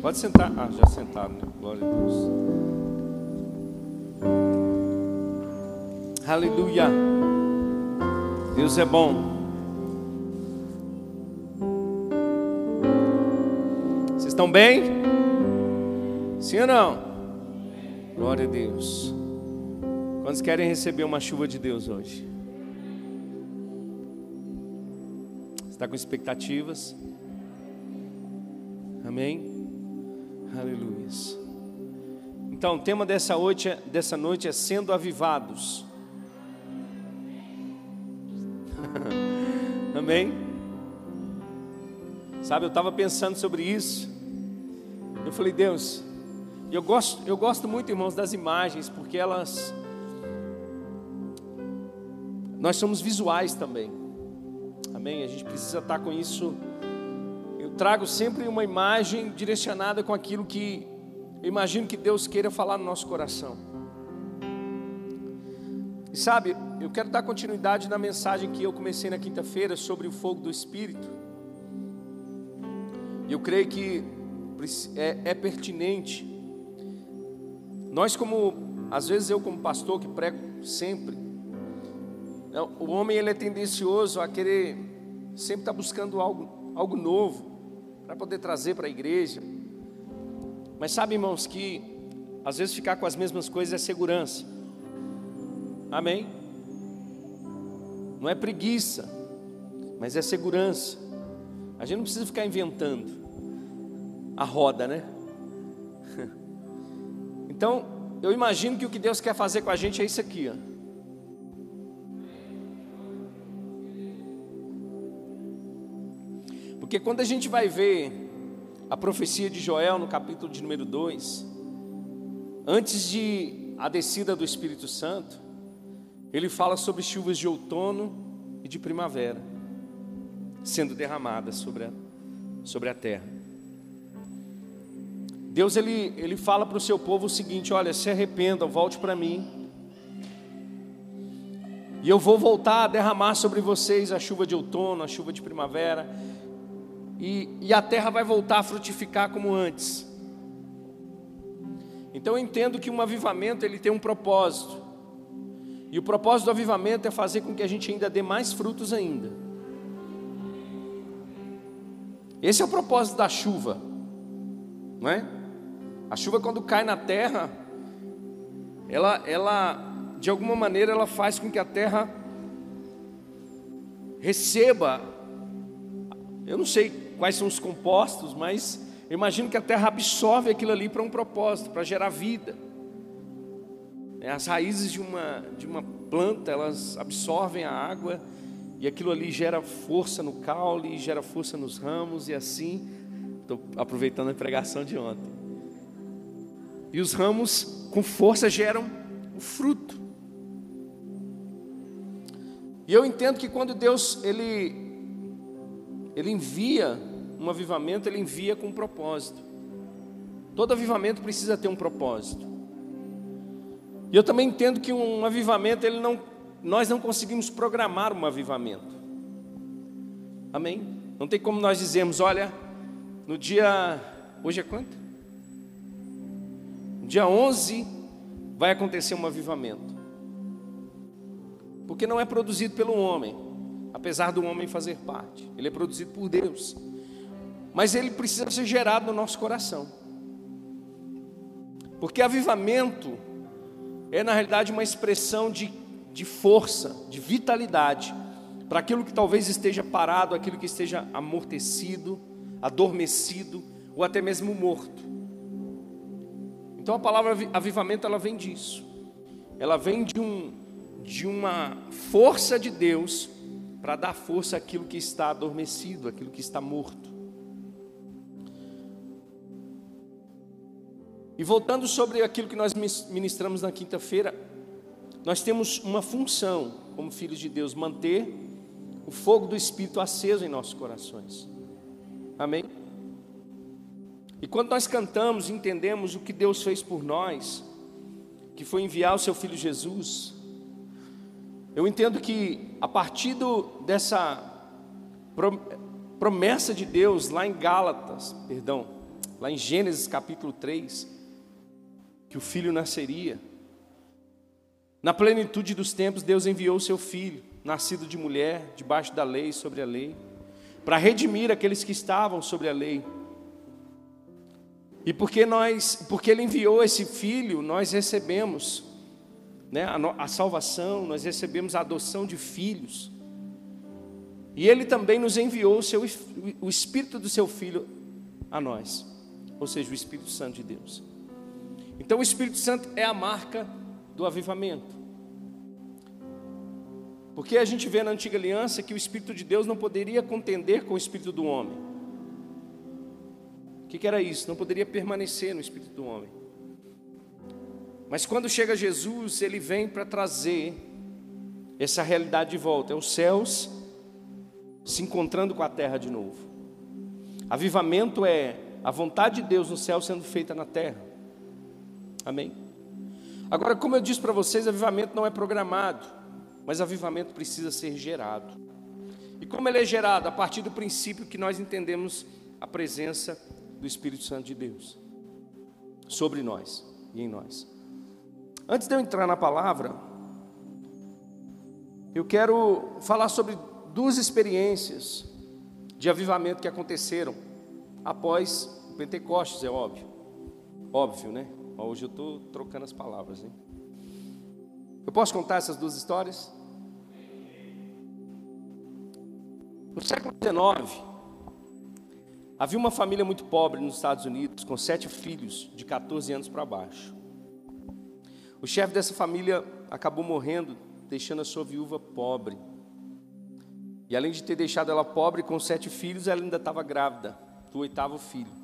Pode sentar. Ah, já sentaram, né? Glória a Deus. Aleluia. Deus é bom. Vocês estão bem? Sim ou não? Glória a Deus. Quantos querem receber uma chuva de Deus hoje? Está com expectativas? Amém? Aleluia. Então, o tema dessa noite, é, dessa noite é sendo avivados. Amém? Sabe, eu estava pensando sobre isso. Eu falei, Deus, eu gosto, eu gosto muito, irmãos, das imagens, porque elas. Nós somos visuais também. Amém? A gente precisa estar com isso trago sempre uma imagem direcionada com aquilo que eu imagino que Deus queira falar no nosso coração. E sabe, eu quero dar continuidade na mensagem que eu comecei na quinta-feira sobre o fogo do Espírito. E eu creio que é, é pertinente. Nós, como, às vezes eu, como pastor que prego sempre, né, o homem ele é tendencioso a querer sempre estar buscando algo, algo novo para poder trazer para a igreja. Mas sabe, irmãos, que às vezes ficar com as mesmas coisas é segurança. Amém? Não é preguiça, mas é segurança. A gente não precisa ficar inventando a roda, né? Então, eu imagino que o que Deus quer fazer com a gente é isso aqui, ó. Porque quando a gente vai ver a profecia de Joel no capítulo de número 2, antes de a descida do Espírito Santo, ele fala sobre chuvas de outono e de primavera sendo derramadas sobre a, sobre a terra. Deus ele, ele fala para o seu povo o seguinte: olha, se arrependam, volte para mim, e eu vou voltar a derramar sobre vocês a chuva de outono, a chuva de primavera, e, e a terra vai voltar a frutificar como antes. Então eu entendo que um avivamento ele tem um propósito. E o propósito do avivamento é fazer com que a gente ainda dê mais frutos ainda. Esse é o propósito da chuva, não é? A chuva quando cai na terra, ela, ela, de alguma maneira, ela faz com que a terra receba. Eu não sei quais são os compostos, mas eu imagino que a terra absorve aquilo ali para um propósito, para gerar vida. É, as raízes de uma, de uma planta, elas absorvem a água e aquilo ali gera força no caule, gera força nos ramos e assim. Estou aproveitando a pregação de ontem. E os ramos com força geram o fruto. E eu entendo que quando Deus ele ele envia um avivamento ele envia com um propósito. Todo avivamento precisa ter um propósito. E eu também entendo que um avivamento, ele não, nós não conseguimos programar um avivamento. Amém? Não tem como nós dizermos, olha, no dia. Hoje é quanto? Dia 11 vai acontecer um avivamento. Porque não é produzido pelo homem, apesar do homem fazer parte, ele é produzido por Deus mas ele precisa ser gerado no nosso coração. Porque avivamento é, na realidade, uma expressão de, de força, de vitalidade, para aquilo que talvez esteja parado, aquilo que esteja amortecido, adormecido, ou até mesmo morto. Então a palavra avivamento ela vem disso. Ela vem de, um, de uma força de Deus para dar força àquilo que está adormecido, àquilo que está morto. E voltando sobre aquilo que nós ministramos na quinta-feira, nós temos uma função como filhos de Deus, manter o fogo do Espírito aceso em nossos corações. Amém? E quando nós cantamos, entendemos o que Deus fez por nós, que foi enviar o seu filho Jesus. Eu entendo que a partir do, dessa promessa de Deus lá em Gálatas, perdão, lá em Gênesis capítulo 3, que o filho nasceria. Na plenitude dos tempos, Deus enviou o seu filho, nascido de mulher, debaixo da lei, sobre a lei, para redimir aqueles que estavam sobre a lei. E porque nós, porque ele enviou esse filho, nós recebemos né, a, a salvação, nós recebemos a adoção de filhos. E ele também nos enviou o, seu, o Espírito do seu Filho a nós, ou seja, o Espírito Santo de Deus. Então, o Espírito Santo é a marca do avivamento. Porque a gente vê na antiga aliança que o Espírito de Deus não poderia contender com o Espírito do homem. O que, que era isso? Não poderia permanecer no Espírito do homem. Mas quando chega Jesus, ele vem para trazer essa realidade de volta. É os céus se encontrando com a terra de novo. Avivamento é a vontade de Deus no céu sendo feita na terra. Amém? Agora, como eu disse para vocês, avivamento não é programado, mas avivamento precisa ser gerado. E como ele é gerado? A partir do princípio que nós entendemos a presença do Espírito Santo de Deus sobre nós e em nós. Antes de eu entrar na palavra, eu quero falar sobre duas experiências de avivamento que aconteceram após o Pentecostes, é óbvio. Óbvio, né? Hoje eu estou trocando as palavras, hein? Eu posso contar essas duas histórias? No século XIX, havia uma família muito pobre nos Estados Unidos, com sete filhos de 14 anos para baixo. O chefe dessa família acabou morrendo, deixando a sua viúva pobre. E além de ter deixado ela pobre com sete filhos, ela ainda estava grávida do oitavo filho.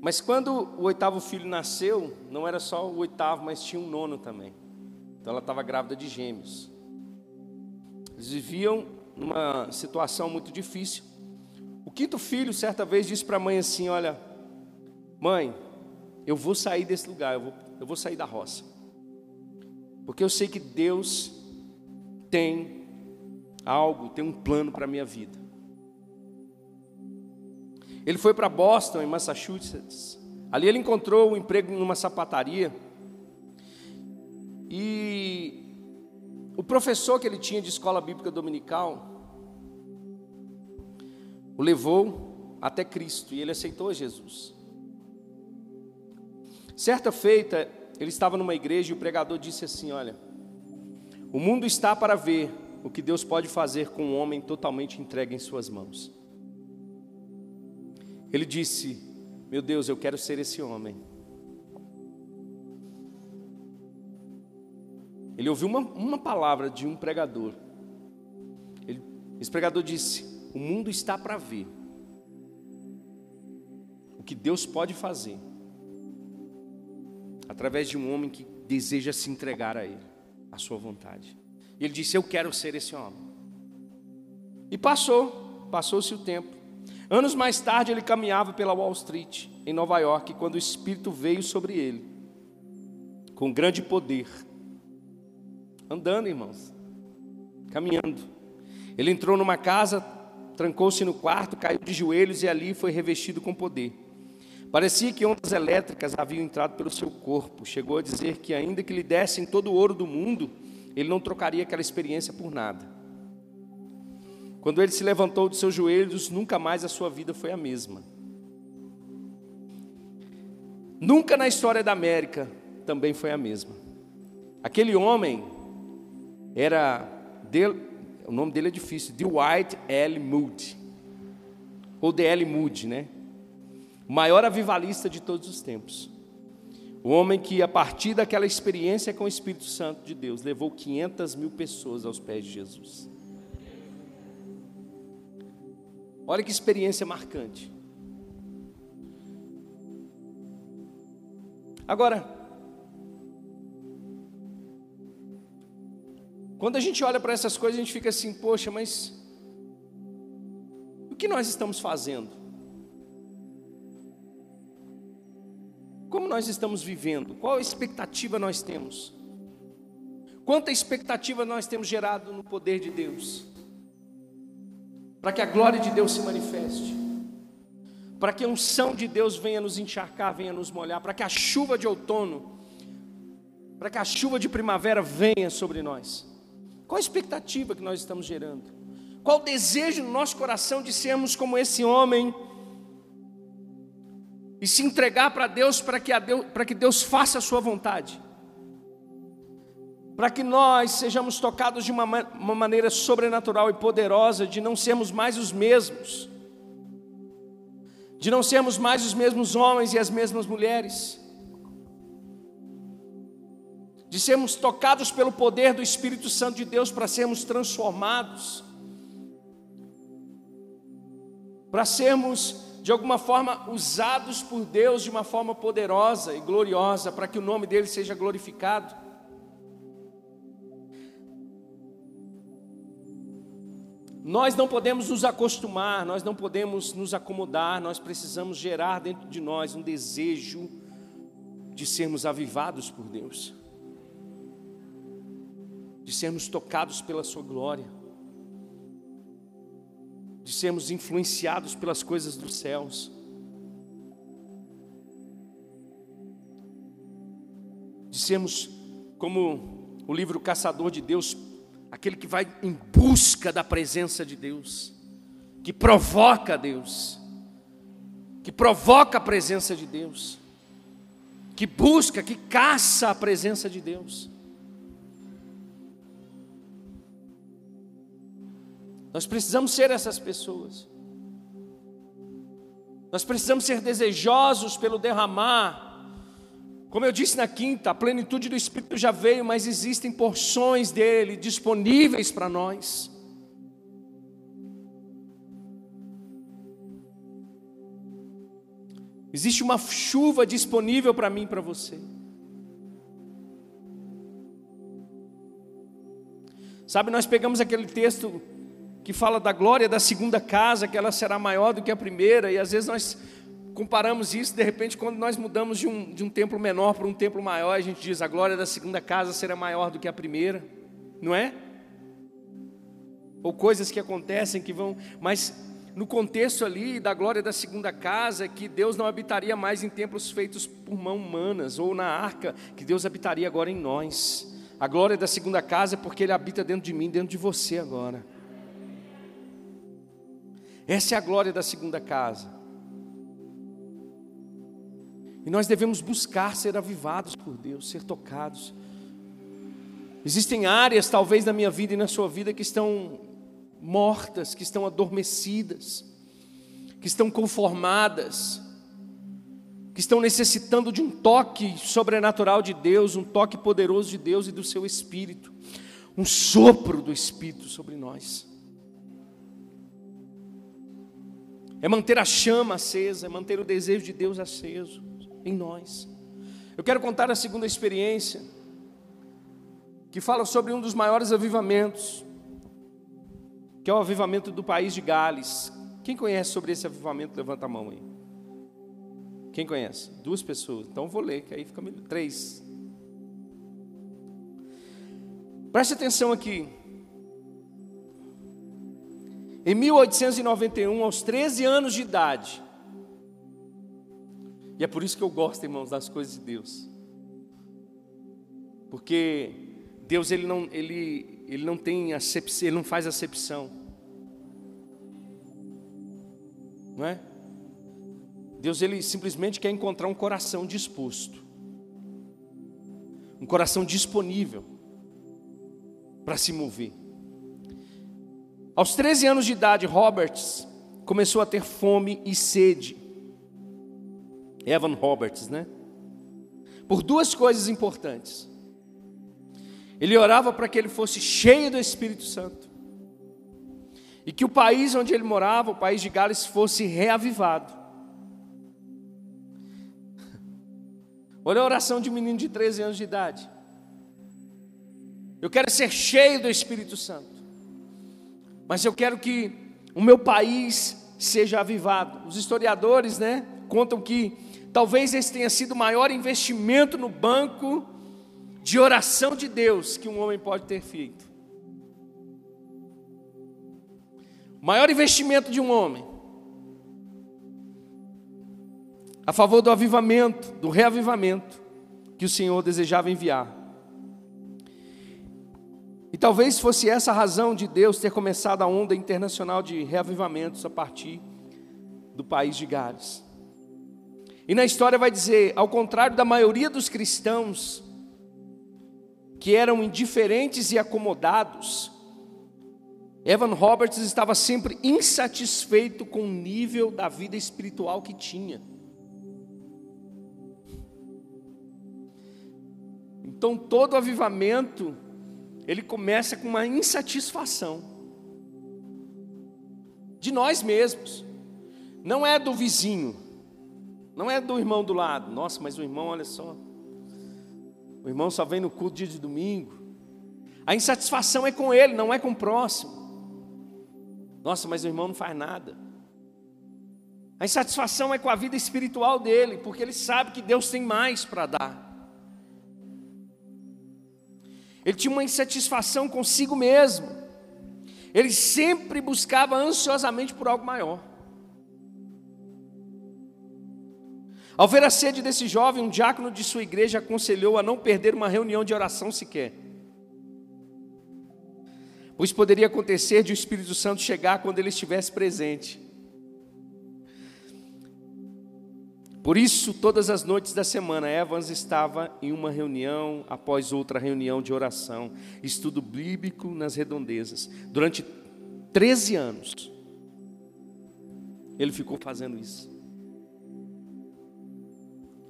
Mas quando o oitavo filho nasceu, não era só o oitavo, mas tinha um nono também. Então ela estava grávida de gêmeos. Eles viviam numa situação muito difícil. O quinto filho, certa vez, disse para a mãe assim: Olha, mãe, eu vou sair desse lugar, eu vou, eu vou sair da roça. Porque eu sei que Deus tem algo, tem um plano para a minha vida. Ele foi para Boston, em Massachusetts. Ali ele encontrou um emprego numa sapataria. E o professor que ele tinha de escola bíblica dominical o levou até Cristo e ele aceitou Jesus. Certa feita, ele estava numa igreja e o pregador disse assim: Olha, o mundo está para ver o que Deus pode fazer com um homem totalmente entregue em Suas mãos. Ele disse: Meu Deus, eu quero ser esse homem. Ele ouviu uma, uma palavra de um pregador. Ele, esse pregador disse: O mundo está para ver o que Deus pode fazer através de um homem que deseja se entregar a Ele, a sua vontade. E ele disse: Eu quero ser esse homem. E passou, passou-se o tempo. Anos mais tarde, ele caminhava pela Wall Street, em Nova York, quando o Espírito veio sobre ele, com grande poder, andando, irmãos, caminhando. Ele entrou numa casa, trancou-se no quarto, caiu de joelhos e ali foi revestido com poder. Parecia que ondas elétricas haviam entrado pelo seu corpo. Chegou a dizer que, ainda que lhe dessem todo o ouro do mundo, ele não trocaria aquela experiência por nada. Quando ele se levantou dos seus joelhos, nunca mais a sua vida foi a mesma. Nunca na história da América também foi a mesma. Aquele homem era, o nome dele é difícil, Dwight L. Moody, ou D.L. Moody, né? O maior avivalista de todos os tempos. O homem que, a partir daquela experiência com o Espírito Santo de Deus, levou 500 mil pessoas aos pés de Jesus. Olha que experiência marcante. Agora, quando a gente olha para essas coisas, a gente fica assim, poxa, mas o que nós estamos fazendo? Como nós estamos vivendo? Qual expectativa nós temos? Quanta expectativa nós temos gerado no poder de Deus? Para que a glória de Deus se manifeste. para que a unção de Deus venha nos encharcar, venha nos molhar, para que a chuva de outono, para que a chuva de primavera venha sobre nós. Qual a expectativa que nós estamos gerando? Qual o desejo no nosso coração de sermos como esse homem e se entregar para Deus para que, Deus, para que Deus faça a sua vontade? Para que nós sejamos tocados de uma, uma maneira sobrenatural e poderosa, de não sermos mais os mesmos. De não sermos mais os mesmos homens e as mesmas mulheres, de sermos tocados pelo poder do Espírito Santo de Deus para sermos transformados, para sermos de alguma forma usados por Deus de uma forma poderosa e gloriosa, para que o nome dele seja glorificado. Nós não podemos nos acostumar, nós não podemos nos acomodar, nós precisamos gerar dentro de nós um desejo de sermos avivados por Deus, de sermos tocados pela Sua glória, de sermos influenciados pelas coisas dos céus. De sermos como o livro Caçador de Deus aquele que vai em busca da presença de Deus, que provoca Deus, que provoca a presença de Deus, que busca, que caça a presença de Deus. Nós precisamos ser essas pessoas. Nós precisamos ser desejosos pelo derramar como eu disse na quinta, a plenitude do Espírito já veio, mas existem porções dele disponíveis para nós. Existe uma chuva disponível para mim e para você. Sabe, nós pegamos aquele texto que fala da glória da segunda casa, que ela será maior do que a primeira, e às vezes nós comparamos isso, de repente, quando nós mudamos de um, de um templo menor para um templo maior, a gente diz a glória da segunda casa será maior do que a primeira, não é? Ou coisas que acontecem que vão, mas no contexto ali da glória da segunda casa, que Deus não habitaria mais em templos feitos por mãos humanas, ou na arca, que Deus habitaria agora em nós. A glória da segunda casa é porque Ele habita dentro de mim, dentro de você agora. Essa é a glória da segunda casa. E nós devemos buscar ser avivados por Deus, ser tocados. Existem áreas, talvez na minha vida e na sua vida, que estão mortas, que estão adormecidas, que estão conformadas, que estão necessitando de um toque sobrenatural de Deus, um toque poderoso de Deus e do seu Espírito, um sopro do Espírito sobre nós. É manter a chama acesa, é manter o desejo de Deus aceso em nós. Eu quero contar a segunda experiência, que fala sobre um dos maiores avivamentos, que é o avivamento do país de Gales. Quem conhece sobre esse avivamento? Levanta a mão aí. Quem conhece? Duas pessoas. Então vou ler, que aí fica melhor. Três. Preste atenção aqui. Em 1891, aos 13 anos de idade, e é por isso que eu gosto, irmãos, das coisas de Deus. Porque Deus ele não, ele, ele não tem acepção, ele não faz acepção. Não é? Deus ele simplesmente quer encontrar um coração disposto. Um coração disponível para se mover. Aos 13 anos de idade, Roberts começou a ter fome e sede. Evan Roberts, né? Por duas coisas importantes. Ele orava para que ele fosse cheio do Espírito Santo. E que o país onde ele morava, o país de Gales, fosse reavivado. Olha a oração de um menino de 13 anos de idade. Eu quero ser cheio do Espírito Santo. Mas eu quero que o meu país seja avivado. Os historiadores, né, contam que Talvez esse tenha sido o maior investimento no banco de oração de Deus que um homem pode ter feito. O maior investimento de um homem a favor do avivamento, do reavivamento que o Senhor desejava enviar. E talvez fosse essa a razão de Deus ter começado a onda internacional de reavivamentos a partir do país de Gales. E na história vai dizer, ao contrário da maioria dos cristãos que eram indiferentes e acomodados, Evan Roberts estava sempre insatisfeito com o nível da vida espiritual que tinha. Então todo avivamento ele começa com uma insatisfação de nós mesmos. Não é do vizinho, não é do irmão do lado. Nossa, mas o irmão, olha só. O irmão só vem no culto dia de domingo. A insatisfação é com ele, não é com o próximo. Nossa, mas o irmão não faz nada. A insatisfação é com a vida espiritual dele, porque ele sabe que Deus tem mais para dar. Ele tinha uma insatisfação consigo mesmo. Ele sempre buscava ansiosamente por algo maior. Ao ver a sede desse jovem, um diácono de sua igreja aconselhou a não perder uma reunião de oração sequer. Pois poderia acontecer de o Espírito Santo chegar quando ele estivesse presente. Por isso, todas as noites da semana, Evans estava em uma reunião após outra reunião de oração, estudo bíblico nas redondezas. Durante 13 anos, ele ficou fazendo isso.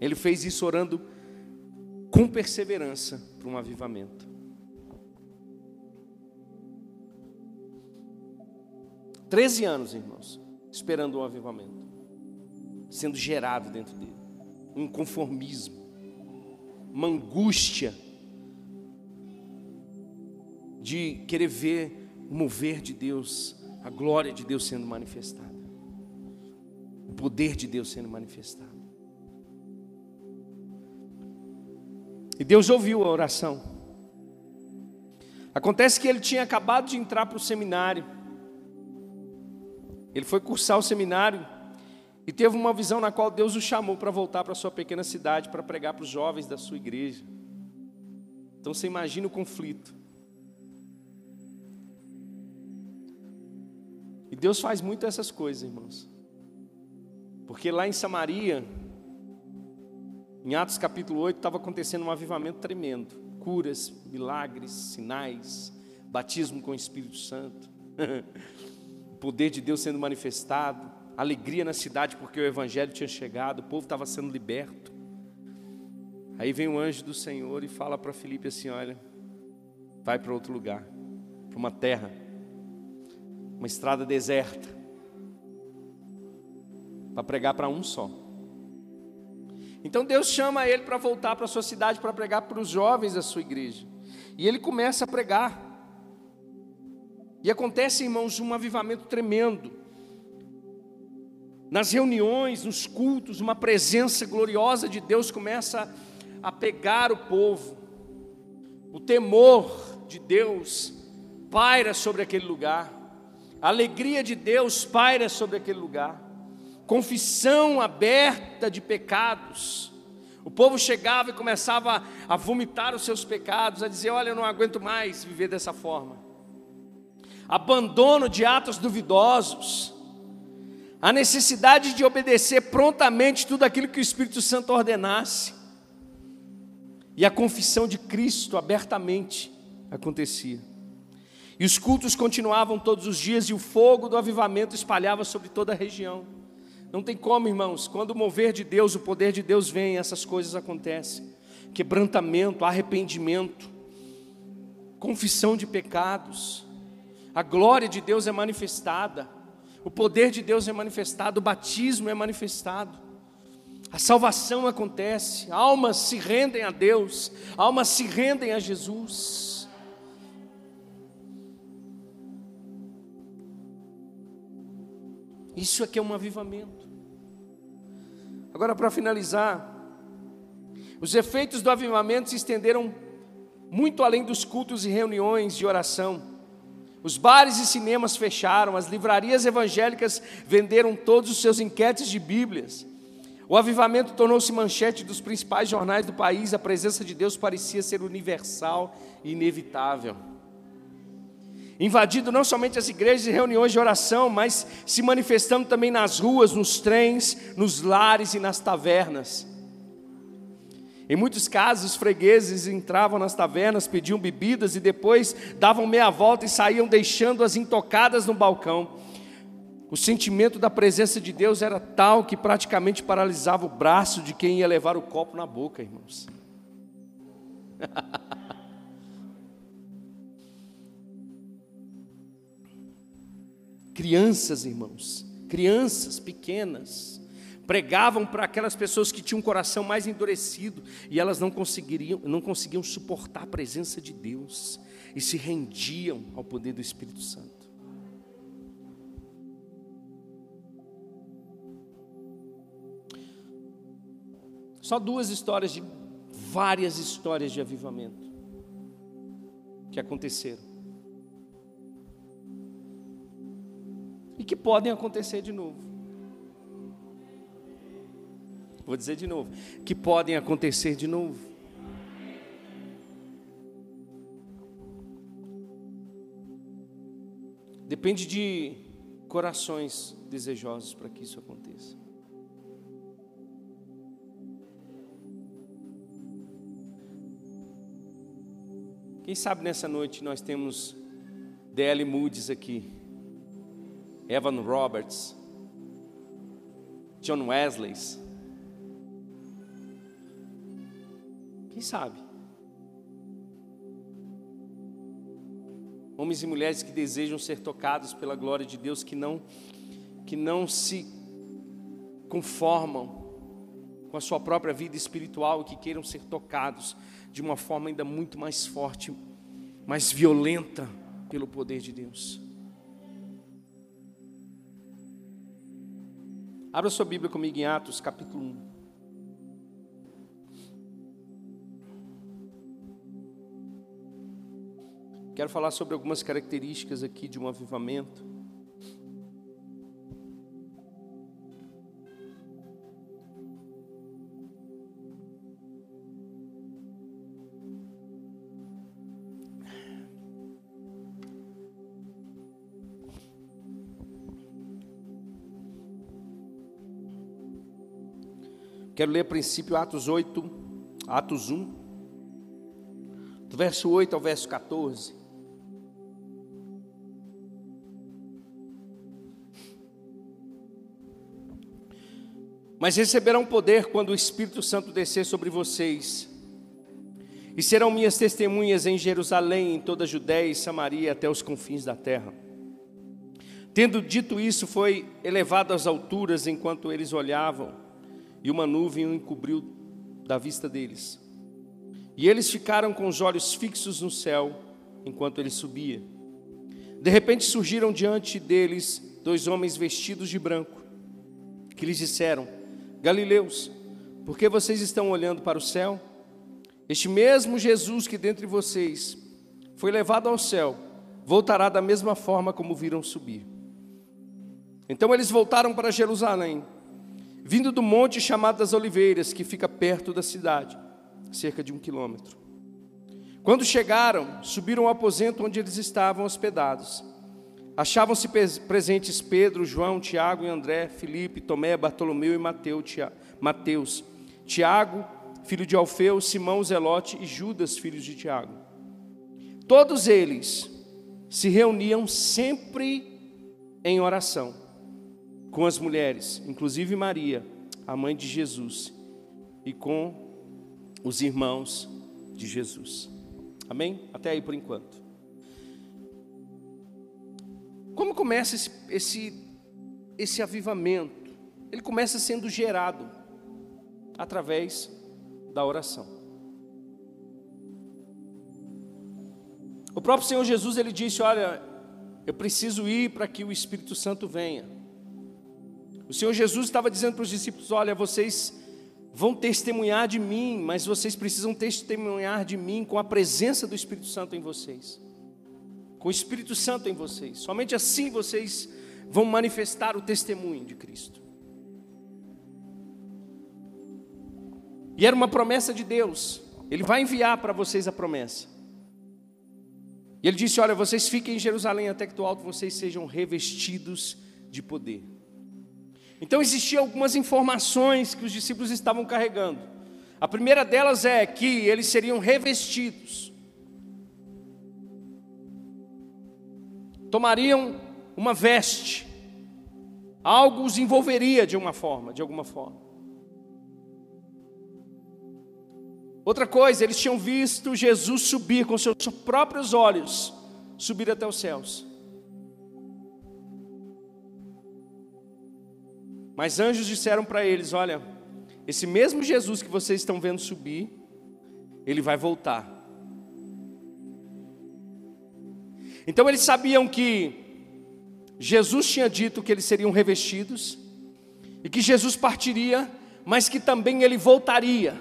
Ele fez isso orando com perseverança para um avivamento. Treze anos, irmãos, esperando um avivamento sendo gerado dentro dele. Um conformismo, uma angústia de querer ver o mover de Deus, a glória de Deus sendo manifestada, o poder de Deus sendo manifestado. E Deus ouviu a oração. Acontece que ele tinha acabado de entrar para o seminário. Ele foi cursar o seminário e teve uma visão na qual Deus o chamou para voltar para sua pequena cidade para pregar para os jovens da sua igreja. Então você imagina o conflito. E Deus faz muito essas coisas, irmãos. Porque lá em Samaria, em Atos capítulo 8, estava acontecendo um avivamento tremendo: curas, milagres, sinais, batismo com o Espírito Santo, o poder de Deus sendo manifestado alegria na cidade porque o evangelho tinha chegado, o povo estava sendo liberto. Aí vem o anjo do Senhor e fala para Filipe assim: Olha, vai para outro lugar, para uma terra, uma estrada deserta, para pregar para um só. Então Deus chama ele para voltar para a sua cidade para pregar para os jovens da sua igreja. E ele começa a pregar. E acontece, irmãos, um avivamento tremendo nas reuniões, nos cultos, uma presença gloriosa de Deus começa a pegar o povo. O temor de Deus paira sobre aquele lugar. A alegria de Deus paira sobre aquele lugar. Confissão aberta de pecados. O povo chegava e começava a vomitar os seus pecados, a dizer: Olha, eu não aguento mais viver dessa forma. Abandono de atos duvidosos a necessidade de obedecer prontamente tudo aquilo que o Espírito Santo ordenasse. E a confissão de Cristo abertamente acontecia. E os cultos continuavam todos os dias e o fogo do avivamento espalhava sobre toda a região. Não tem como, irmãos, quando o mover de Deus, o poder de Deus vem, essas coisas acontecem. Quebrantamento, arrependimento, confissão de pecados. A glória de Deus é manifestada o poder de Deus é manifestado, o batismo é manifestado, a salvação acontece, almas se rendem a Deus, almas se rendem a Jesus. Isso aqui é um avivamento. Agora, para finalizar, os efeitos do avivamento se estenderam muito além dos cultos e reuniões de oração. Os bares e cinemas fecharam, as livrarias evangélicas venderam todos os seus enquetes de Bíblias. O avivamento tornou-se manchete dos principais jornais do país, a presença de Deus parecia ser universal e inevitável. Invadindo não somente as igrejas e reuniões de oração, mas se manifestando também nas ruas, nos trens, nos lares e nas tavernas. Em muitos casos, os fregueses entravam nas tavernas, pediam bebidas e depois davam meia volta e saíam deixando-as intocadas no balcão. O sentimento da presença de Deus era tal que praticamente paralisava o braço de quem ia levar o copo na boca, irmãos. crianças, irmãos, crianças pequenas, pregavam para aquelas pessoas que tinham um coração mais endurecido e elas não conseguiriam, não conseguiam suportar a presença de Deus e se rendiam ao poder do Espírito Santo. Só duas histórias de várias histórias de avivamento que aconteceram. Que podem acontecer de novo. Vou dizer de novo, que podem acontecer de novo. Depende de corações desejosos para que isso aconteça. Quem sabe nessa noite nós temos D.L. Moody's aqui, Evan Roberts, John Wesley. Quem sabe? Homens e mulheres que desejam ser tocados pela glória de Deus, que não que não se conformam com a sua própria vida espiritual e que queiram ser tocados de uma forma ainda muito mais forte, mais violenta pelo poder de Deus. Abra sua Bíblia comigo em Atos, capítulo 1. Quero falar sobre algumas características aqui de um avivamento. Quero ler princípio Atos 8, Atos 1, do verso 8 ao verso 14. Mas receberão poder quando o Espírito Santo descer sobre vocês, e serão minhas testemunhas em Jerusalém, em toda a Judéia e Samaria, até os confins da terra. Tendo dito isso, foi elevado às alturas enquanto eles olhavam e uma nuvem o encobriu da vista deles. E eles ficaram com os olhos fixos no céu enquanto ele subia. De repente surgiram diante deles dois homens vestidos de branco, que lhes disseram: Galileus, por que vocês estão olhando para o céu? Este mesmo Jesus que dentre vocês foi levado ao céu, voltará da mesma forma como viram subir. Então eles voltaram para Jerusalém vindo do monte chamado das Oliveiras, que fica perto da cidade, cerca de um quilômetro. Quando chegaram, subiram ao aposento onde eles estavam hospedados. Achavam-se presentes Pedro, João, Tiago e André, Filipe, Tomé, Bartolomeu e Mateus, Tiago, filho de Alfeu, Simão Zelote e Judas, filhos de Tiago. Todos eles se reuniam sempre em oração com as mulheres, inclusive Maria, a mãe de Jesus, e com os irmãos de Jesus. Amém? Até aí por enquanto. Como começa esse, esse, esse avivamento? Ele começa sendo gerado através da oração. O próprio Senhor Jesus ele disse: Olha, eu preciso ir para que o Espírito Santo venha. O Senhor Jesus estava dizendo para os discípulos: Olha, vocês vão testemunhar de mim, mas vocês precisam testemunhar de mim com a presença do Espírito Santo em vocês, com o Espírito Santo em vocês. Somente assim vocês vão manifestar o testemunho de Cristo. E era uma promessa de Deus. Ele vai enviar para vocês a promessa. E ele disse: Olha, vocês fiquem em Jerusalém até que do alto vocês sejam revestidos de poder. Então existiam algumas informações que os discípulos estavam carregando. A primeira delas é que eles seriam revestidos. Tomariam uma veste. Algo os envolveria de uma forma, de alguma forma. Outra coisa, eles tinham visto Jesus subir com seus próprios olhos, subir até os céus. Mas anjos disseram para eles: Olha, esse mesmo Jesus que vocês estão vendo subir, ele vai voltar. Então eles sabiam que Jesus tinha dito que eles seriam revestidos, e que Jesus partiria, mas que também ele voltaria.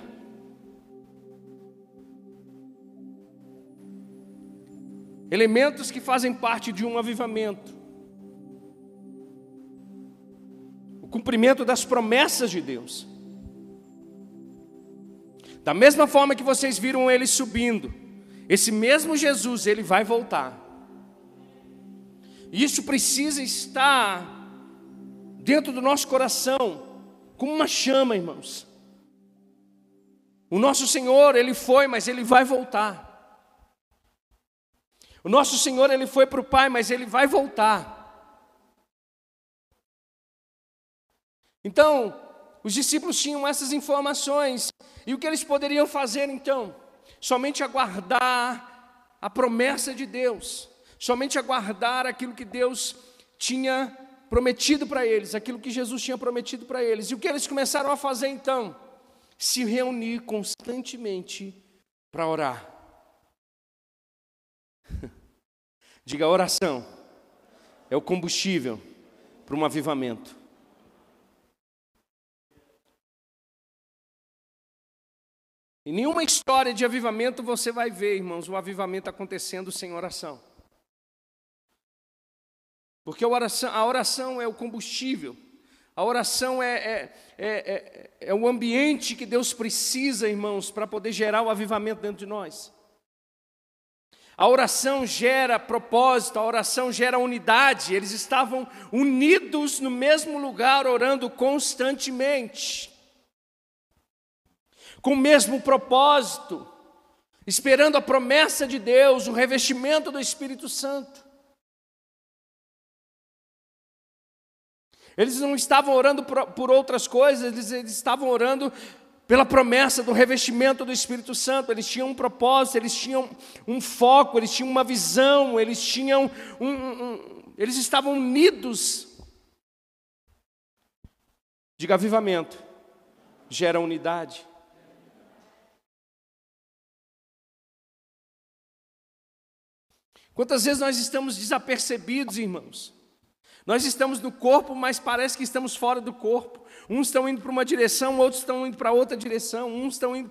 Elementos que fazem parte de um avivamento. Cumprimento das promessas de Deus. Da mesma forma que vocês viram ele subindo, esse mesmo Jesus, ele vai voltar. Isso precisa estar dentro do nosso coração, como uma chama, irmãos. O nosso Senhor, Ele foi, mas Ele vai voltar. O nosso Senhor, Ele foi para o Pai, mas Ele vai voltar. Então, os discípulos tinham essas informações, e o que eles poderiam fazer então? Somente aguardar a promessa de Deus somente aguardar aquilo que Deus tinha prometido para eles, aquilo que Jesus tinha prometido para eles. E o que eles começaram a fazer então? Se reunir constantemente para orar. Diga oração é o combustível para um avivamento. Em nenhuma história de avivamento você vai ver, irmãos, o avivamento acontecendo sem oração. Porque a oração, a oração é o combustível, a oração é, é, é, é, é o ambiente que Deus precisa, irmãos, para poder gerar o avivamento dentro de nós. A oração gera propósito, a oração gera unidade. Eles estavam unidos no mesmo lugar, orando constantemente, com o mesmo propósito, esperando a promessa de Deus, o revestimento do Espírito Santo. Eles não estavam orando por, outras coisas, eles, eles estavam orando pela promessa do revestimento do Espírito Santo, eles tinham um propósito, eles tinham um foco, eles tinham uma visão, eles tinham um, um, um eles estavam unidos. Diga avivamento, gera unidade. Quantas vezes nós estamos desapercebidos, irmãos? Nós estamos no corpo, mas parece que estamos fora do corpo. Uns estão indo para uma direção, outros estão indo para outra direção, uns estão indo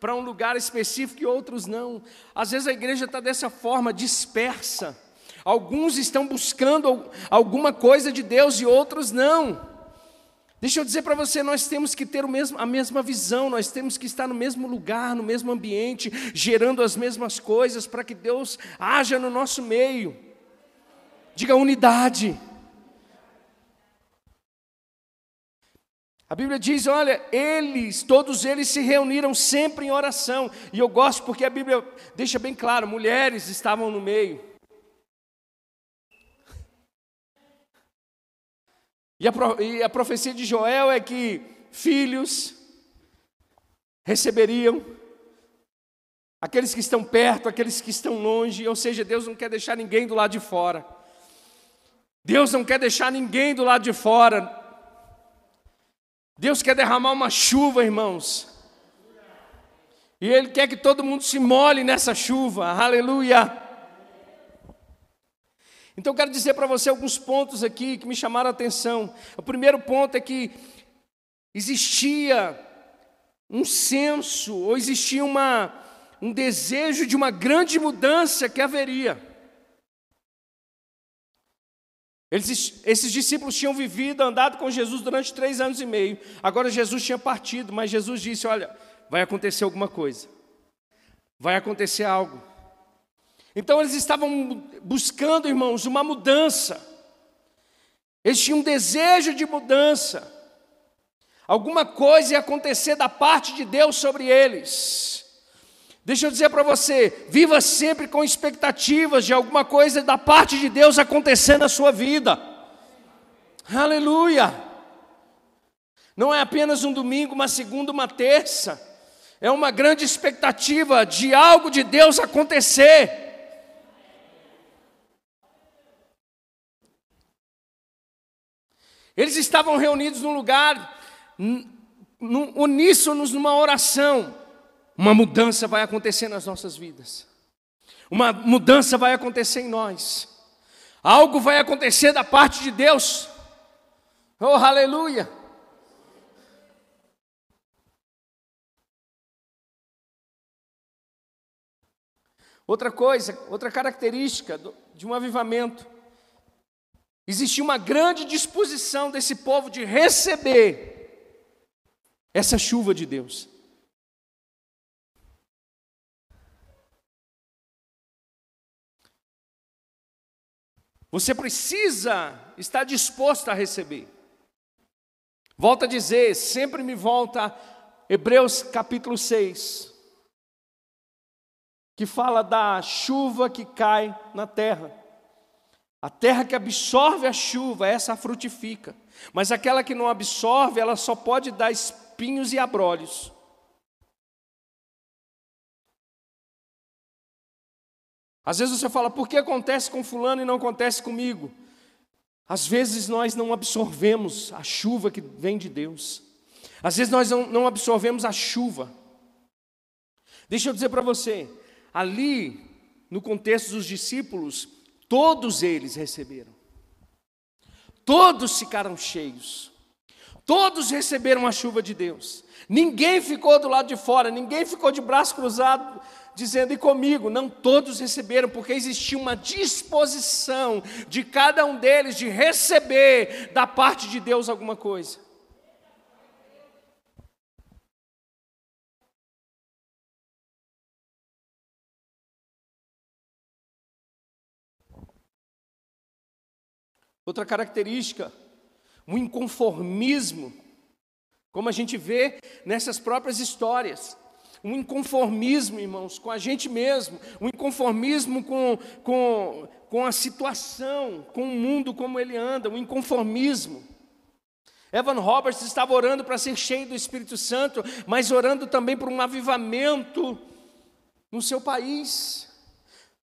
para um lugar específico e outros não. Às vezes a igreja está dessa forma, dispersa. Alguns estão buscando alguma coisa de Deus e outros não. Deixa eu dizer para você, nós temos que ter mesmo, a mesma visão, nós temos que estar no mesmo lugar, no mesmo ambiente, gerando as mesmas coisas para que Deus haja no nosso meio. Diga unidade. A Bíblia diz: olha, eles, todos eles se reuniram sempre em oração. E eu gosto porque a Bíblia deixa bem claro: mulheres estavam no meio. E a, e a profecia de Joel é que filhos receberiam, aqueles que estão perto, aqueles que estão longe, ou seja, Deus não quer deixar ninguém do lado de fora. Deus não quer deixar ninguém do lado de fora. Deus quer derramar uma chuva, irmãos. E Ele quer que todo mundo se molhe nessa chuva. Aleluia. Então, eu quero dizer para você alguns pontos aqui que me chamaram a atenção. O primeiro ponto é que existia um senso, ou existia uma, um desejo de uma grande mudança que haveria. Eles, esses discípulos tinham vivido, andado com Jesus durante três anos e meio. Agora Jesus tinha partido, mas Jesus disse: Olha, vai acontecer alguma coisa, vai acontecer algo. Então eles estavam buscando, irmãos, uma mudança. Eles tinham um desejo de mudança. Alguma coisa ia acontecer da parte de Deus sobre eles. Deixa eu dizer para você, viva sempre com expectativas de alguma coisa da parte de Deus acontecer na sua vida. Aleluia! Não é apenas um domingo, uma segunda, uma terça. É uma grande expectativa de algo de Deus acontecer. Eles estavam reunidos num lugar, uníssonos numa oração. Uma mudança vai acontecer nas nossas vidas. Uma mudança vai acontecer em nós. Algo vai acontecer da parte de Deus. Oh, aleluia! Outra coisa, outra característica de um avivamento, existia uma grande disposição desse povo de receber essa chuva de Deus. Você precisa estar disposto a receber. Volta a dizer, sempre me volta Hebreus capítulo 6, que fala da chuva que cai na terra. A terra que absorve a chuva, essa frutifica. Mas aquela que não absorve, ela só pode dar espinhos e abrolhos. Às vezes você fala, por que acontece com fulano e não acontece comigo? Às vezes nós não absorvemos a chuva que vem de Deus. Às vezes nós não, absorvemos a chuva. Deixa eu dizer para você, ali, no contexto dos discípulos, todos eles receberam. Todos ficaram cheios. Todos receberam a chuva de Deus. Ninguém ficou do lado de fora, ninguém ficou de braço cruzado dizendo, e comigo, não todos receberam, porque existia uma disposição de cada um deles de receber da parte de Deus alguma coisa. Outra característica, um inconformismo, como a gente vê nessas próprias histórias um inconformismo, irmãos, com a gente mesmo, um inconformismo com, com, com a situação, com o mundo como ele anda, um inconformismo. Evan Roberts estava orando para ser cheio do Espírito Santo, mas orando também por um avivamento no seu país.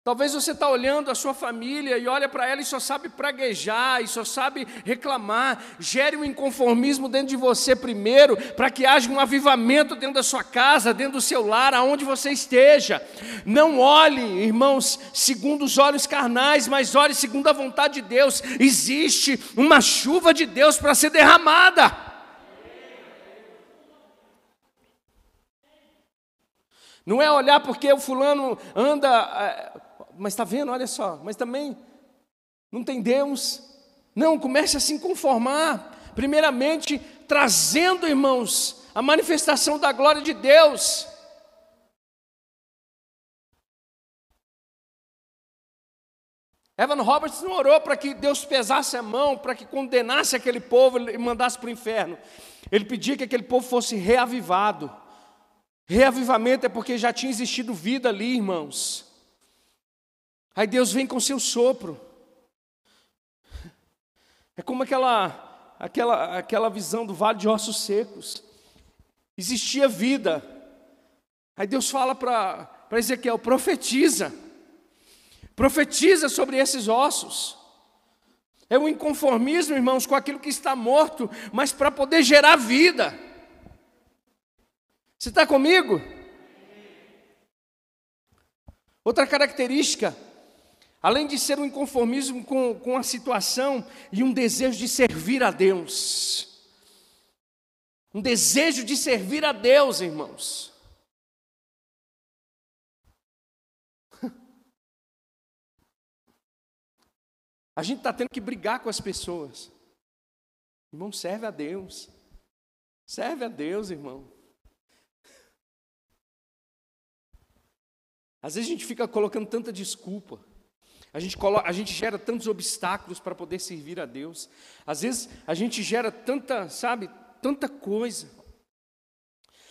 Talvez você está olhando a sua família e olha para ela e só sabe praguejar, e só sabe reclamar. Gere um inconformismo dentro de você primeiro, para que haja um avivamento dentro da sua casa, dentro do seu lar, aonde você esteja. Não olhe, irmãos, segundo os olhos carnais, mas olhe segundo a vontade de Deus. Existe uma chuva de Deus para ser derramada. Não é olhar porque o fulano anda eh, mas está vendo, olha só, mas também não tem Deus. Não, comece a se conformar, primeiramente trazendo, irmãos, a manifestação da glória de Deus. Evan Roberts não orou para que Deus pesasse a mão, para que condenasse aquele povo e mandasse para o inferno. Ele pedia que aquele povo fosse reavivado. Reavivamento é porque já tinha existido vida ali, irmãos. Aí Deus vem com seu sopro. É como aquela, aquela, aquela visão do vale de ossos secos. Existia vida. Aí Deus fala para Ezequiel: profetiza. Profetiza sobre esses ossos. É um inconformismo, irmãos, com aquilo que está morto, mas para poder gerar vida. Você está comigo? Outra característica Além de ser um inconformismo com, com a situação e um desejo de servir a Deus. Um desejo de servir a Deus, irmãos. A gente está tendo que brigar com as pessoas. Irmão, serve a Deus. Serve a Deus, irmão. Às vezes a gente fica colocando tanta desculpa. A gente, coloca, a gente gera tantos obstáculos para poder servir a Deus. Às vezes a gente gera tanta, sabe, tanta coisa.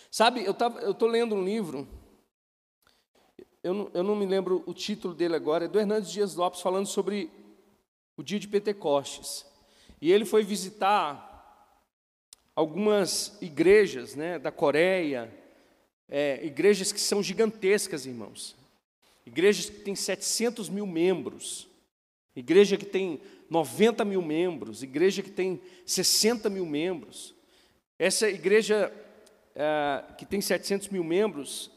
Sabe, eu estou lendo um livro, eu não, eu não me lembro o título dele agora, é do Hernandes Dias Lopes falando sobre o dia de Pentecostes. E ele foi visitar algumas igrejas né, da Coreia, é, igrejas que são gigantescas, irmãos. Igrejas que têm 700 mil membros, igreja que tem 90 mil membros, igreja que tem 60 mil membros. Essa igreja é, que tem 700 mil membros,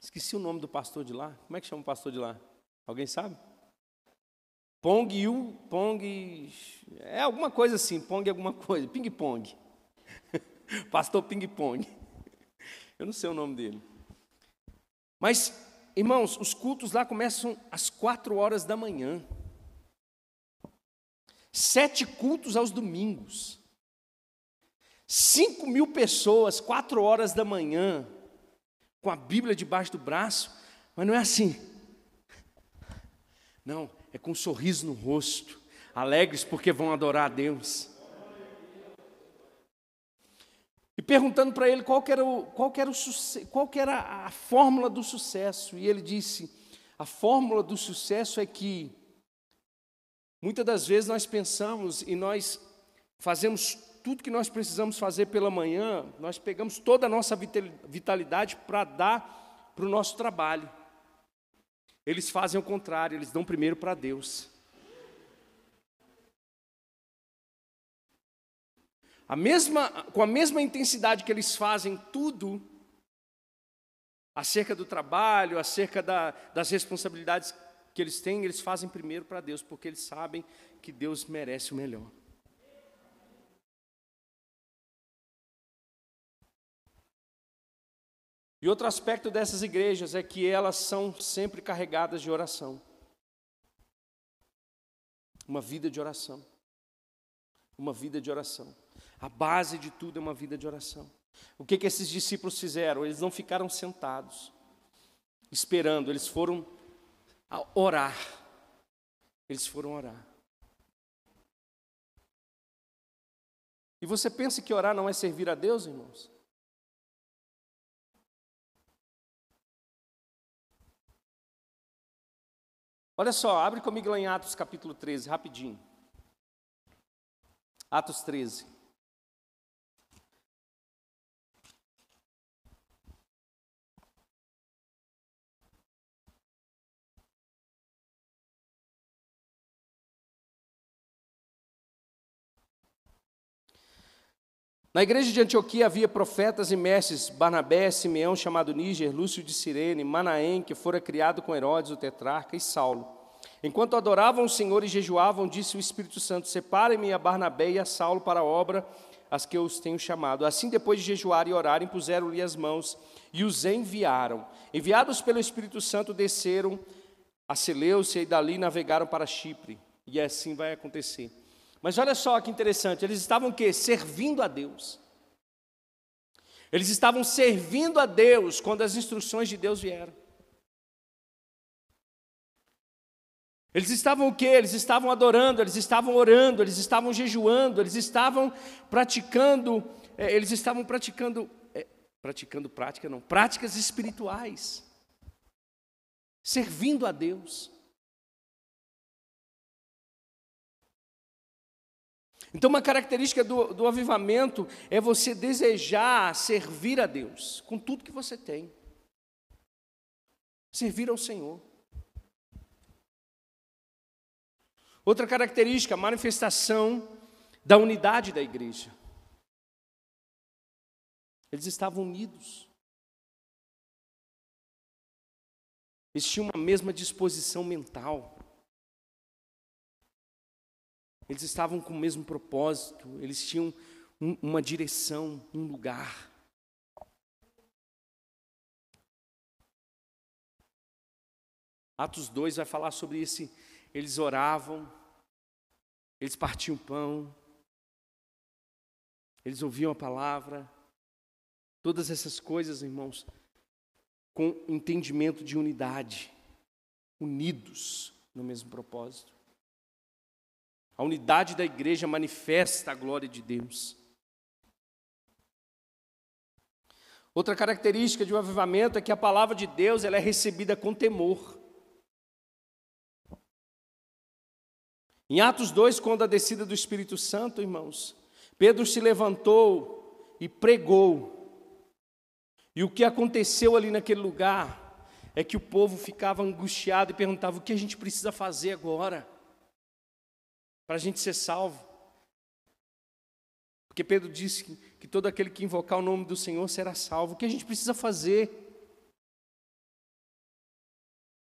esqueci o nome do pastor de lá. Como é que chama o pastor de lá? Alguém sabe? Pong Yu, Pong. É alguma coisa assim, Pong alguma coisa, Ping Pong. pastor Ping Pong. Eu não sei o nome dele. Mas Irmãos, os cultos lá começam às quatro horas da manhã. Sete cultos aos domingos. Cinco mil pessoas, quatro horas da manhã, com a Bíblia debaixo do braço, mas não é assim. Não, é com um sorriso no rosto, alegres porque vão adorar a Deus. E perguntando para ele qual era, o, qual, era o, qual era a fórmula do sucesso. E ele disse: a fórmula do sucesso é que muitas das vezes nós pensamos e nós fazemos tudo que nós precisamos fazer pela manhã, nós pegamos toda a nossa vitalidade para dar para o nosso trabalho. Eles fazem o contrário, eles dão primeiro para Deus. A mesma, com a mesma intensidade que eles fazem tudo acerca do trabalho, acerca da, das responsabilidades que eles têm, eles fazem primeiro para Deus, porque eles sabem que Deus merece o melhor. E outro aspecto dessas igrejas é que elas são sempre carregadas de oração. Uma vida de oração. Uma vida de oração. A base de tudo é uma vida de oração. O que, que esses discípulos fizeram? Eles não ficaram sentados, esperando, eles foram orar. Eles foram orar. E você pensa que orar não é servir a Deus, irmãos? Olha só, abre comigo lá em Atos capítulo 13, rapidinho. Atos 13. Na igreja de Antioquia havia profetas e mestres, Barnabé, Simeão, chamado Níger, Lúcio de Sirene, Manaém, que fora criado com Herodes, o tetrarca, e Saulo. Enquanto adoravam o Senhor e jejuavam, disse o Espírito Santo: Separem-me a Barnabé e a Saulo para a obra as que eu os tenho chamado. Assim, depois de jejuar e orar, impuseram-lhe as mãos e os enviaram. Enviados pelo Espírito Santo, desceram a Seleucia e dali navegaram para Chipre. E assim vai acontecer. Mas olha só que interessante, eles estavam o quê? Servindo a Deus. Eles estavam servindo a Deus quando as instruções de Deus vieram. Eles estavam o quê? Eles estavam adorando, eles estavam orando, eles estavam jejuando, eles estavam praticando, é, eles estavam praticando, é, praticando prática não, práticas espirituais, servindo a Deus. Então, uma característica do, do avivamento é você desejar servir a Deus com tudo que você tem. Servir ao Senhor. Outra característica, manifestação da unidade da igreja. Eles estavam unidos. Eles tinham uma mesma disposição mental. Eles estavam com o mesmo propósito, eles tinham um, uma direção, um lugar. Atos 2 vai falar sobre esse. Eles oravam, Eles partiam pão, eles ouviam a palavra, todas essas coisas, irmãos, com entendimento de unidade, unidos no mesmo propósito. A unidade da igreja manifesta a glória de Deus. Outra característica de um avivamento é que a palavra de Deus ela é recebida com temor. Em Atos 2, quando a descida do Espírito Santo, irmãos, Pedro se levantou e pregou. E o que aconteceu ali naquele lugar é que o povo ficava angustiado e perguntava: o que a gente precisa fazer agora para a gente ser salvo? Porque Pedro disse que, que todo aquele que invocar o nome do Senhor será salvo. O que a gente precisa fazer?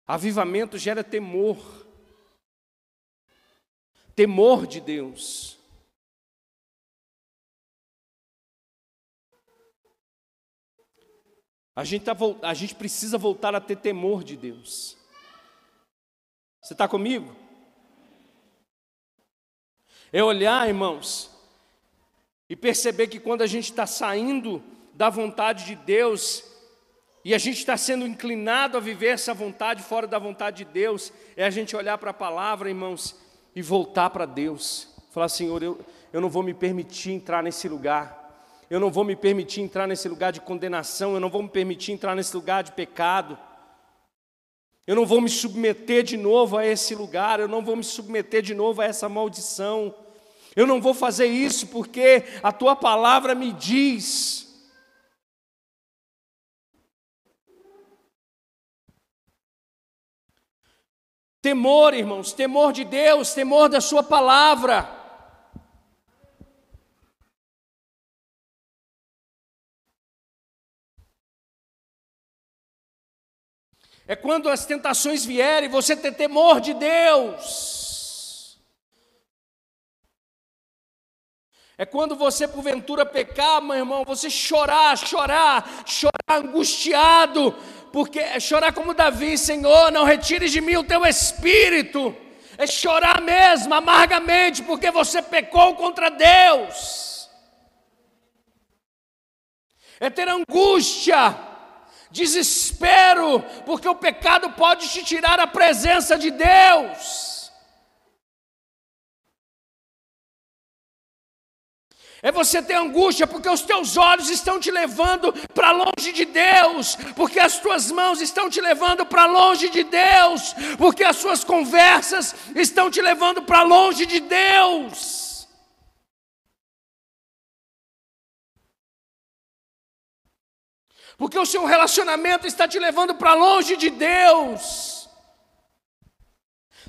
Avivamento gera temor, temor de Deus. A gente, tá, a gente precisa voltar a ter temor de Deus. Você está comigo? É olhar, irmãos, e perceber que quando a gente está saindo da vontade de Deus, e a gente está sendo inclinado a viver essa vontade fora da vontade de Deus, é a gente olhar para a palavra, irmãos, e voltar para Deus. Falar, Senhor, eu, eu não vou me permitir entrar nesse lugar. Eu não vou me permitir entrar nesse lugar de condenação, eu não vou me permitir entrar nesse lugar de pecado. Eu não vou me submeter de novo a esse lugar, eu não vou me submeter de novo a essa maldição. Eu não vou fazer isso porque a tua palavra me diz. Temor, irmãos, temor de Deus, temor da Sua palavra. É quando as tentações vierem, você ter temor de Deus. É quando você, porventura, pecar, meu irmão, você chorar, chorar, chorar angustiado, porque é chorar como Davi, Senhor, não retires de mim o teu espírito. É chorar mesmo, amargamente, porque você pecou contra Deus. É ter angústia, desespero, porque o pecado pode te tirar a presença de Deus. É você ter angústia porque os teus olhos estão te levando para longe de Deus, porque as tuas mãos estão te levando para longe de Deus, porque as suas conversas estão te levando para longe de Deus. porque o seu relacionamento está te levando para longe de Deus.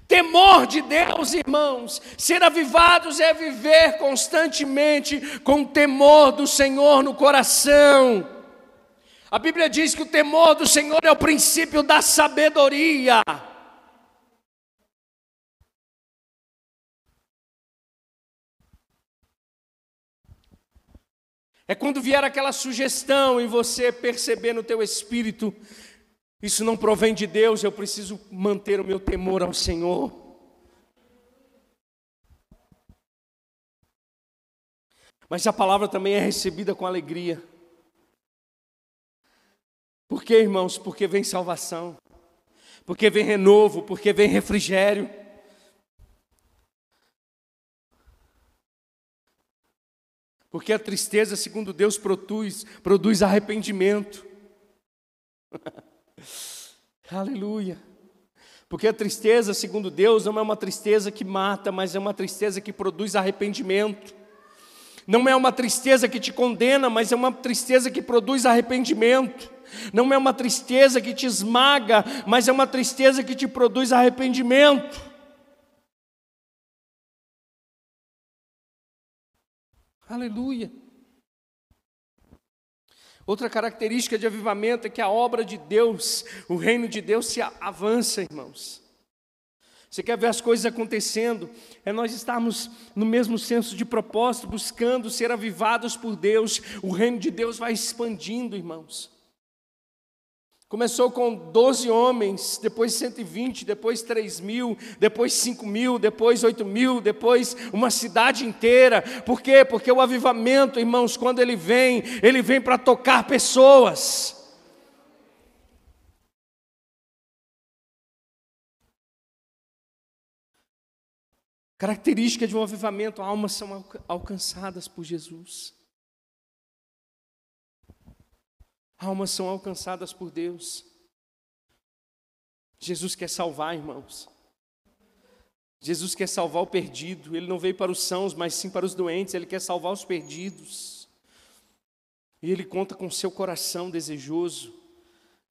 Temor de Deus, irmãos, ser avivados é viver constantemente com o temor do Senhor no coração. A Bíblia diz que o temor do Senhor é o princípio da sabedoria. É quando vier aquela sugestão e você perceber no teu espírito, isso não provém de Deus, eu preciso manter o meu temor ao Senhor. Mas a palavra também é recebida com alegria. Por quê, irmãos? Porque vem salvação, porque vem renovo, porque vem refrigério. Porque a tristeza, segundo Deus, produz, produz arrependimento. Aleluia. Porque a tristeza, segundo Deus, não é uma tristeza que mata, mas é uma tristeza que produz arrependimento. Não é uma tristeza que te condena, mas é uma tristeza que produz arrependimento. Não é uma tristeza que te esmaga, mas é uma tristeza que te produz arrependimento. Aleluia. Outra característica de avivamento é que a obra de Deus, o reino de Deus se avança, irmãos. Você quer ver as coisas acontecendo? É nós estarmos no mesmo senso de propósito, buscando ser avivados por Deus. O reino de Deus vai expandindo, irmãos. Começou com 12 homens, depois 120, depois 3 mil, depois 5 mil, depois 8 mil, depois uma cidade inteira. Por quê? Porque o avivamento, irmãos, quando ele vem, ele vem para tocar pessoas. Característica de um avivamento: almas são alcançadas por Jesus. Almas são alcançadas por Deus. Jesus quer salvar, irmãos. Jesus quer salvar o perdido. Ele não veio para os sãos, mas sim para os doentes. Ele quer salvar os perdidos. E ele conta com seu coração desejoso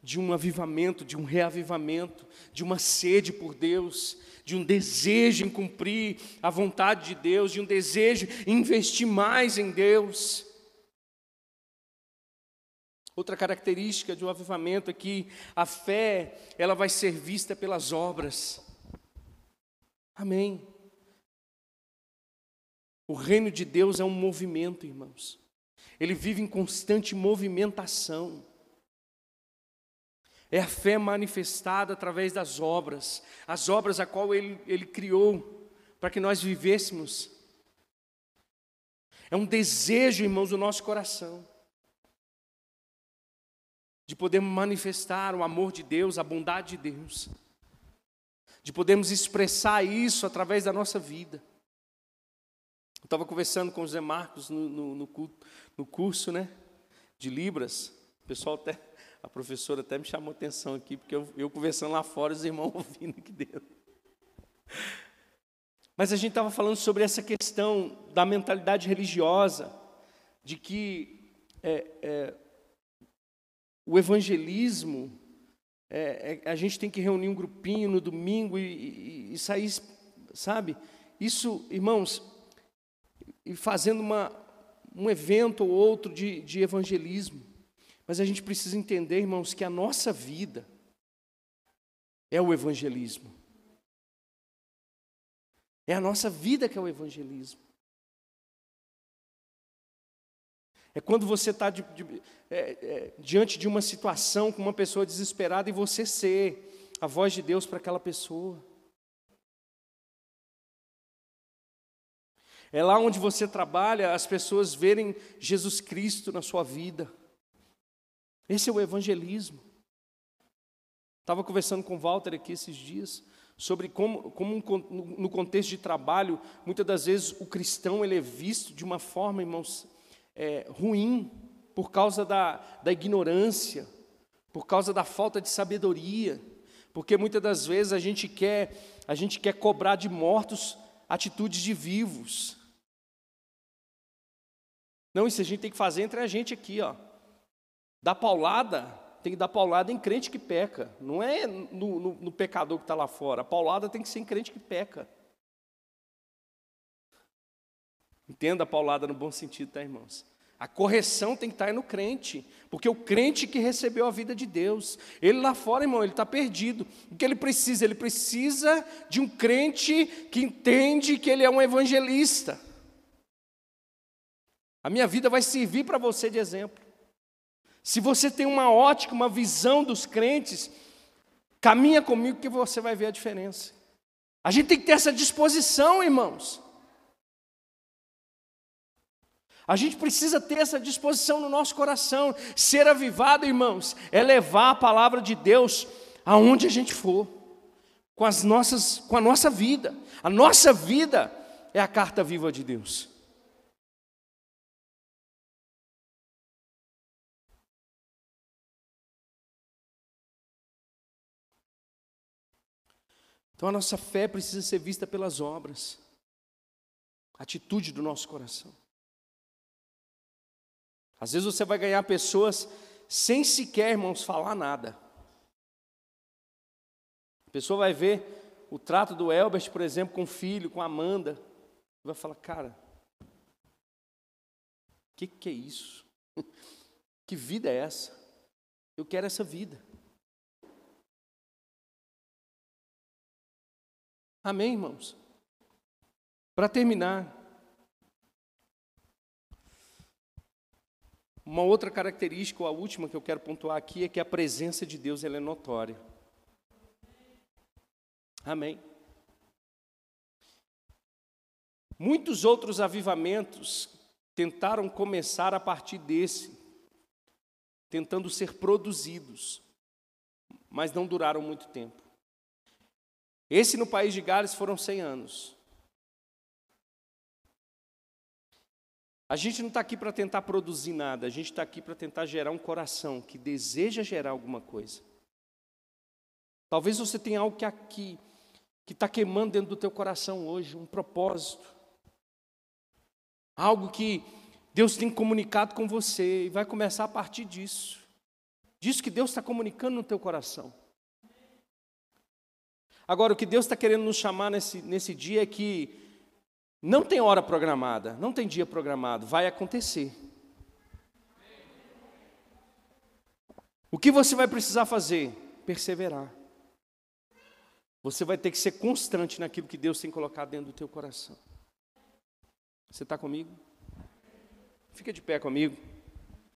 de um avivamento, de um reavivamento, de uma sede por Deus, de um desejo em cumprir a vontade de Deus, de um desejo em investir mais em Deus. Outra característica de um avivamento é que a fé, ela vai ser vista pelas obras. Amém. O reino de Deus é um movimento, irmãos. Ele vive em constante movimentação. É a fé manifestada através das obras, as obras a qual ele, ele criou para que nós vivêssemos. É um desejo, irmãos, do nosso coração de podermos manifestar o amor de Deus, a bondade de Deus, de podermos expressar isso através da nossa vida. Eu estava conversando com o Zé Marcos no, no, no, no curso né, de Libras, o pessoal até, a professora até me chamou atenção aqui, porque eu, eu conversando lá fora, os irmãos ouvindo aqui dentro. Mas a gente estava falando sobre essa questão da mentalidade religiosa, de que é, é, o evangelismo, é, é, a gente tem que reunir um grupinho no domingo e, e, e sair, sabe? Isso, irmãos, e fazendo uma, um evento ou outro de, de evangelismo. Mas a gente precisa entender, irmãos, que a nossa vida é o evangelismo. É a nossa vida que é o evangelismo. É quando você está é, é, diante de uma situação com uma pessoa desesperada e você ser a voz de Deus para aquela pessoa. É lá onde você trabalha, as pessoas verem Jesus Cristo na sua vida. Esse é o evangelismo. Estava conversando com o Walter aqui esses dias sobre como, como no contexto de trabalho, muitas das vezes o cristão ele é visto de uma forma, irmãos, é, ruim por causa da, da ignorância, por causa da falta de sabedoria, porque muitas das vezes a gente quer a gente quer cobrar de mortos atitudes de vivos. Não, isso a gente tem que fazer entre a gente aqui, ó. Dar paulada, tem que dar paulada em crente que peca, não é no, no, no pecador que está lá fora. A paulada tem que ser em crente que peca. Entenda a paulada no bom sentido, tá, irmãos? A correção tem que estar no crente, porque o crente que recebeu a vida de Deus, ele lá fora, irmão, ele está perdido. O que ele precisa? Ele precisa de um crente que entende que ele é um evangelista. A minha vida vai servir para você de exemplo. Se você tem uma ótica, uma visão dos crentes, caminha comigo que você vai ver a diferença. A gente tem que ter essa disposição, irmãos. A gente precisa ter essa disposição no nosso coração. Ser avivado, irmãos, é levar a palavra de Deus aonde a gente for, com, as nossas, com a nossa vida. A nossa vida é a carta viva de Deus. Então a nossa fé precisa ser vista pelas obras, atitude do nosso coração. Às vezes você vai ganhar pessoas sem sequer, irmãos, falar nada. A pessoa vai ver o trato do Elbert, por exemplo, com o filho, com a Amanda, e vai falar: Cara, o que, que é isso? que vida é essa? Eu quero essa vida. Amém, irmãos? Para terminar, Uma outra característica, ou a última que eu quero pontuar aqui, é que a presença de Deus ela é notória. Amém. Muitos outros avivamentos tentaram começar a partir desse, tentando ser produzidos, mas não duraram muito tempo. Esse no país de Gales foram 100 anos. A gente não está aqui para tentar produzir nada, a gente está aqui para tentar gerar um coração que deseja gerar alguma coisa. Talvez você tenha algo que aqui, que está queimando dentro do teu coração hoje, um propósito. Algo que Deus tem comunicado com você e vai começar a partir disso. Disso que Deus está comunicando no teu coração. Agora, o que Deus está querendo nos chamar nesse, nesse dia é que não tem hora programada, não tem dia programado, vai acontecer. O que você vai precisar fazer? Perseverar. Você vai ter que ser constante naquilo que Deus tem colocado dentro do teu coração. Você está comigo? Fica de pé comigo.